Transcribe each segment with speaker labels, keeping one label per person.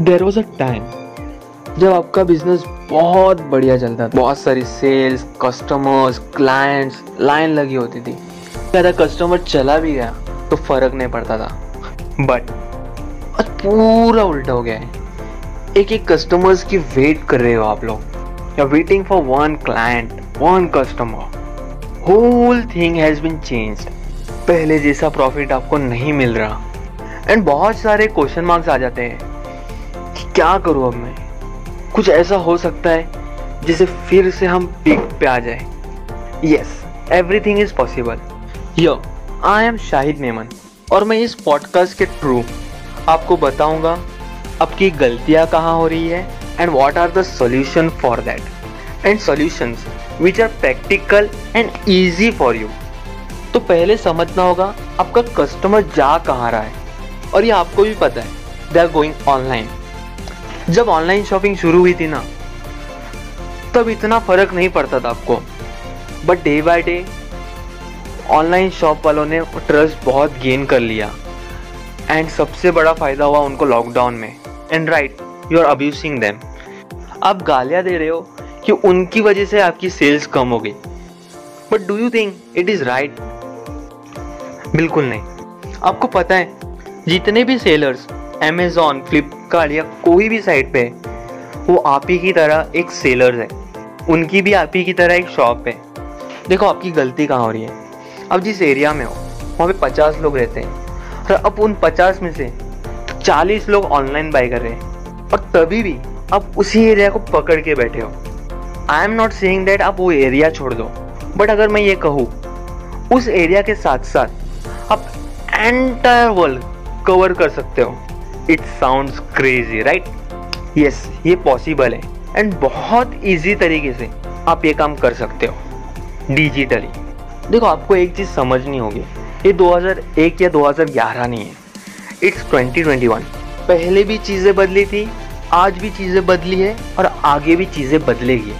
Speaker 1: There was a time जब आपका business बहुत बढ़िया चलता था। बहुत सारी सेल्स कस्टमर्स क्लाइंट्स लाइन लगी होती थी। ज़्यादा कस्टमर चला भी गया तो फ़र्क नहीं पड़ता था। बट आज पूरा उल्टा हो गया है। एक एक कस्टमर्स की वेट कर रहे हो आप लोग। या waiting for one client one customer whole thing has been change पहले जैसा प्रॉफिट आपको नहीं मिल रहा। एंड बहुत सारे क्वेश्चन मार्क्स आ जाते हैं। कि क्या करूँ अब मैं? कुछ ऐसा हो सकता है जिसे फिर से हम पीक पे आ जाए। Yes everything is possible yo I am Shahid Memon और मैं इस पॉडकास्ट के थ्रू आपको बताऊँगा आपकी गलतियाँ कहाँ हो रही है and what are the solution for that and solutions which are practical and easy for you तो पहले समझना होगा आपका कस्टमर जा कहाँ रहा है। और ये आपको भी पता है दे आर गोइंग ऑनलाइन जब ऑनलाइन शॉपिंग शुरू हुई थी ना, तब इतना फ़र्क नहीं पड़ता था आपको। But day by day online shop वालों ने ट्रस्ट बहुत गेन कर लिया। एंड सबसे बड़ा फ़ायदा हुआ उनको लॉकडाउन में। And right you are abusing them आप गालियाँ दे रहे हो कि उनकी वजह से आपकी सेल्स कम हो गई। But do you think it is right बिल्कुल नहीं। आपको पता है, जितने भी सेलर्स अमेजोन फ्लिपकार्ट या कोई भी साइट पे, वो आप ही की तरह एक सेलर है। उनकी भी आप ही की तरह एक शॉप है। देखो, आपकी गलती कहाँ हो रही है? अब जिस एरिया में हो, वहाँ पे पचास लोग रहते हैं। और अब उन पचास में से चालीस लोग ऑनलाइन बाई कर रहे हैं। और तभी भी आप उसी एरिया को पकड़ के बैठे हो। I am not saying that आप वो एरिया छोड़ दो। बट अगर मैं ये कहूँ, उस एरिया के साथ साथ आप एंटायर वर्ल्ड कवर कर सकते हो। It sound crazy right yes ये पॉसिबल है. एंड बहुत इजी तरीके से आप ये काम कर सकते हो. डिजिटली देखो आपको एक चीज़ समझनी होगी. ये 2001 या 2011 नहीं है. इट्स 2021 पहले भी चीज़ें बदली थी आज भी चीज़ें बदली है और आगे भी चीज़ें बदलेगी.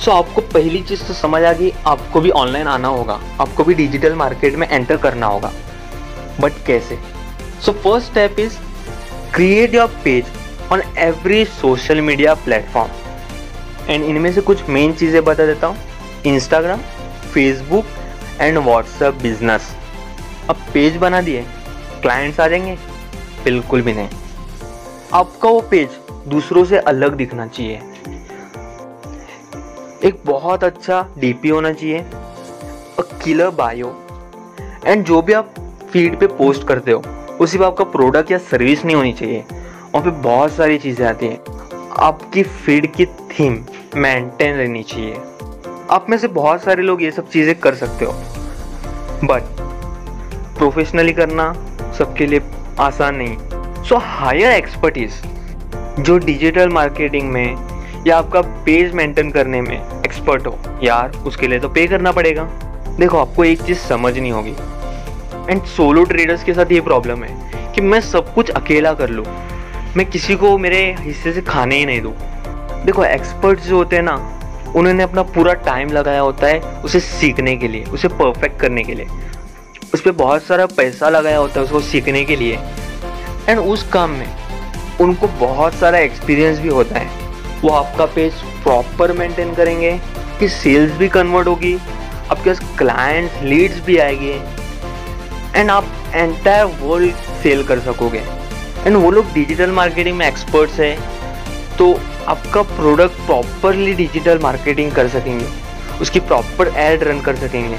Speaker 1: सो so, आपको पहली चीज़ तो समझ आ गई आपको भी ऑनलाइन आना होगा. आपको भी डिजिटल मार्केट में एंटर करना होगा. बट कैसे? So first step is create your page on every social media platform and इनमें से कुछ मेन चीज़ें बता देता हूँ। Instagram Facebook and WhatsApp business अब पेज बना दिए। क्लाइंट्स आ जाएँगे। बिल्कुल भी नहीं। आपका वो पेज दूसरों से अलग दिखना चाहिए। एक बहुत अच्छा डीपी होना चाहिए। किलर बायो एंड जो भी आप फ़ीड पे पोस्ट करते हो उसी पे आपका प्रोडक्ट या सर्विस नहीं होनी चाहिए। वहाँ पे बहुत सारी चीज़ें आती हैं। आपकी फ़ीड की थीम मेंटेन रहनी चाहिए। आप में से बहुत सारे लोग ये सब चीज़ें कर सकते हो। बट प्रोफेशनली करना सबके लिए आसान नहीं सो हायर एक्सपर्टीज जो डिजिटल मार्केटिंग में या आपका पेज मेंटेन करने में एक्सपर्ट हो, यार उसके लिए तो पे करना पड़ेगा। देखो, आपको एक चीज़ समझनी होगी। एंड सोलो ट्रेडर्स के साथ ये प्रॉब्लम है कि मैं सब कुछ अकेला कर लूँ। मैं किसी को मेरे हिस्से से खाने ही नहीं दूँ। देखो एक्सपर्ट्स जो होते हैं ना, उन्होंने अपना पूरा टाइम लगाया होता है उसे सीखने के लिए, उसे परफेक्ट करने के लिए। उस पर बहुत सारा पैसा लगाया होता है उसको सीखने के लिए। एंड उस काम में उनको बहुत सारा एक्सपीरियंस भी होता है। वो आपका पेज प्रॉपर मेंटेन करेंगे कि सेल्स भी कन्वर्ट होगी, आपके पास क्लाइंट्स लीड्स भी आएँगे। एंड आप एंटायर वर्ल्ड सेल कर सकोगे. एंड वो लोग डिजिटल मार्केटिंग में एक्सपर्ट्स हैं तो आपका प्रोडक्ट प्रॉपरली डिजिटल मार्केटिंग कर सकेंगे. उसकी प्रॉपर एड रन कर सकेंगे.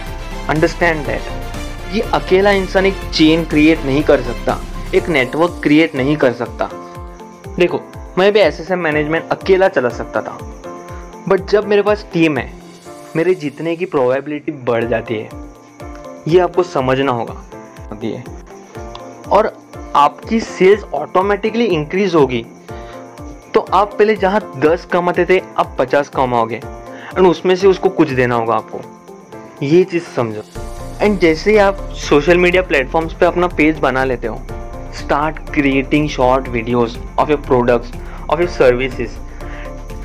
Speaker 1: अंडरस्टैंड दैट ये अकेला इंसान एक चेन क्रिएट नहीं कर सकता. एक नेटवर्क क्रिएट नहीं कर सकता. देखो, मैं भी एस मैनेजमेंट अकेला चला सकता था. बट जब मेरे पास टीम है, मेरे जीतने की प्रोबेबिलिटी बढ़ जाती है. ये आपको समझना होगा. होती है। और आपकी सेल्स ऑटोमेटिकली इंक्रीज होगी। तो आप पहले जहाँ दस कमाते थे आप पचास कमाओगे। एंड उसमें से उसको कुछ देना होगा आपको। ये चीज़ समझो। एंड जैसे ही आप सोशल मीडिया प्लेटफॉर्म्स पे अपना पेज बना लेते हो start creating short videos of your products of your services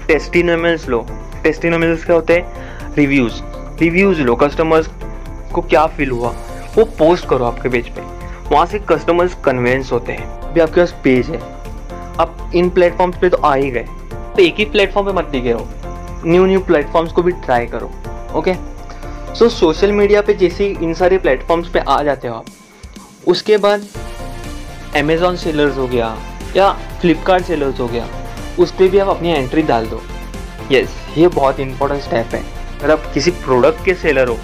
Speaker 1: testimonials low. Testimonials क्या होते हैं? रिव्यूज़ रिव्यूज़ लो। कस्टमर्स को क्या फील हुआ? वो पोस्ट करो आपके पेज पे। वहाँ से कस्टमर्स कन्वेंस होते हैं अभी आपके पास पेज है। आप इन प्लेटफॉर्म्स पे तो आ ही गए। तो एक ही प्लेटफॉर्म पे मत टिके रहो। न्यू न्यू प्लेटफॉर्म्स को भी ट्राई करो ओके सो सोशल मीडिया पे जैसे इन सारे प्लेटफॉर्म्स पे आ जाते हो आप उसके बाद अमेजोन सेलर्स हो गया या फ्लिपकार्ट सेलर्स हो गया उस पर भी आप अपनी एंट्री डाल दो। यस yes, ये बहुत इंपॉर्टेंट स्टेप है। अगर आप किसी प्रोडक्ट के सेलर हो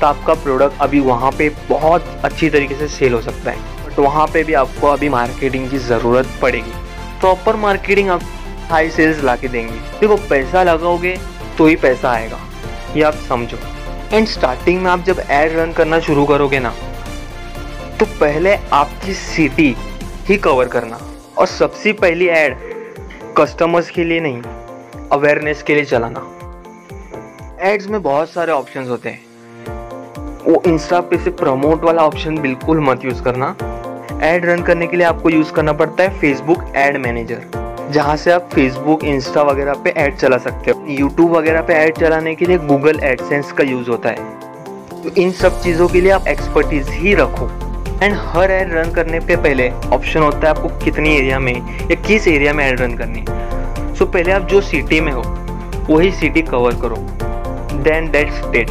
Speaker 1: तो आपका प्रोडक्ट अभी वहाँ पे बहुत अच्छी तरीके से सेल हो सकता है। बट वहाँ पे भी आपको अभी मार्केटिंग की ज़रूरत पड़ेगी। प्रॉपर मार्केटिंग आप हाई सेल्स ला के देंगे। देखो, पैसा लगाओगे तो ही पैसा आएगा। ये आप समझो। एंड स्टार्टिंग में आप जब एड रन करना शुरू करोगे ना तो पहले आपकी सिटी ही कवर करना। और सबसे पहली एड कस्टमर्स के लिए नहीं अवेयरनेस के लिए चलाना। एड्स में बहुत सारे ऑप्शंस होते हैं। वो इंस्टा पे से प्रमोट वाला ऑप्शन बिल्कुल मत यूज़ करना। ऐड रन करने के लिए आपको यूज़ करना पड़ता है फेसबुक एड मैनेजर जहाँ से आप फेसबुक इंस्टा वगैरह पे ऐड चला सकते हो। यूट्यूब वगैरह पे ऐड चलाने के लिए गूगल एडसेंस का यूज़ होता है। तो इन सब चीज़ों के लिए आप एक्सपर्टीज ही रखो। एंड हर ऐड रन करने पे पहले ऑप्शन होता है आपको कितनी एरिया में, या किस एरिया में ऐड रन करनी है। सो पहले आप जो सिटी में हो, वही सिटी कवर करो। Then that state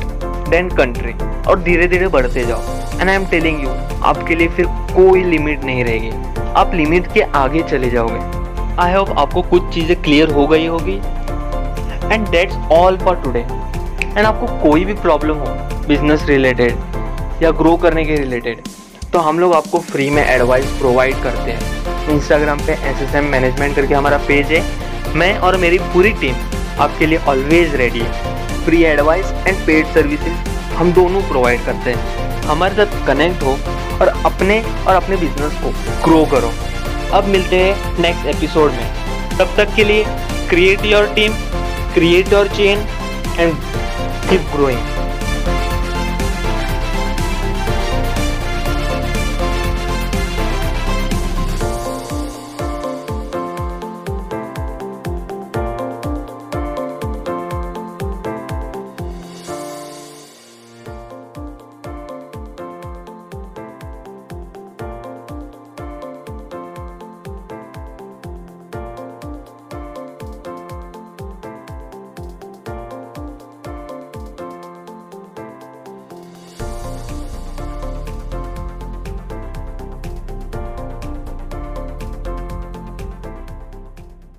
Speaker 1: then country और धीरे धीरे बढ़ते जाओ। And I am telling you आपके लिए फिर कोई लिमिट नहीं रहेगी। आप लिमिट के आगे चले जाओगे। आई होप आपको कुछ चीज़ें क्लियर हो गई होगी। And that's all for today and आपको कोई भी प्रॉब्लम हो बिज़नेस रिलेटेड या ग्रो करने के रिलेटेड तो हम लोग आपको फ्री में एडवाइस प्रोवाइड करते हैं। इंस्टाग्राम पे एस एस एम मैनेजमेंट करके हमारा पेज है। मैं और मेरी पूरी टीम आपके लिए ऑलवेज रेडी है। Free advice and paid services हम दोनों प्रोवाइड करते हैं। हमारे साथ कनेक्ट हो और अपने और अपने बिज़नेस को ग्रो करो। अब मिलते हैं नेक्स्ट एपिसोड में। तब तक के लिए create your team create your chain and keep growing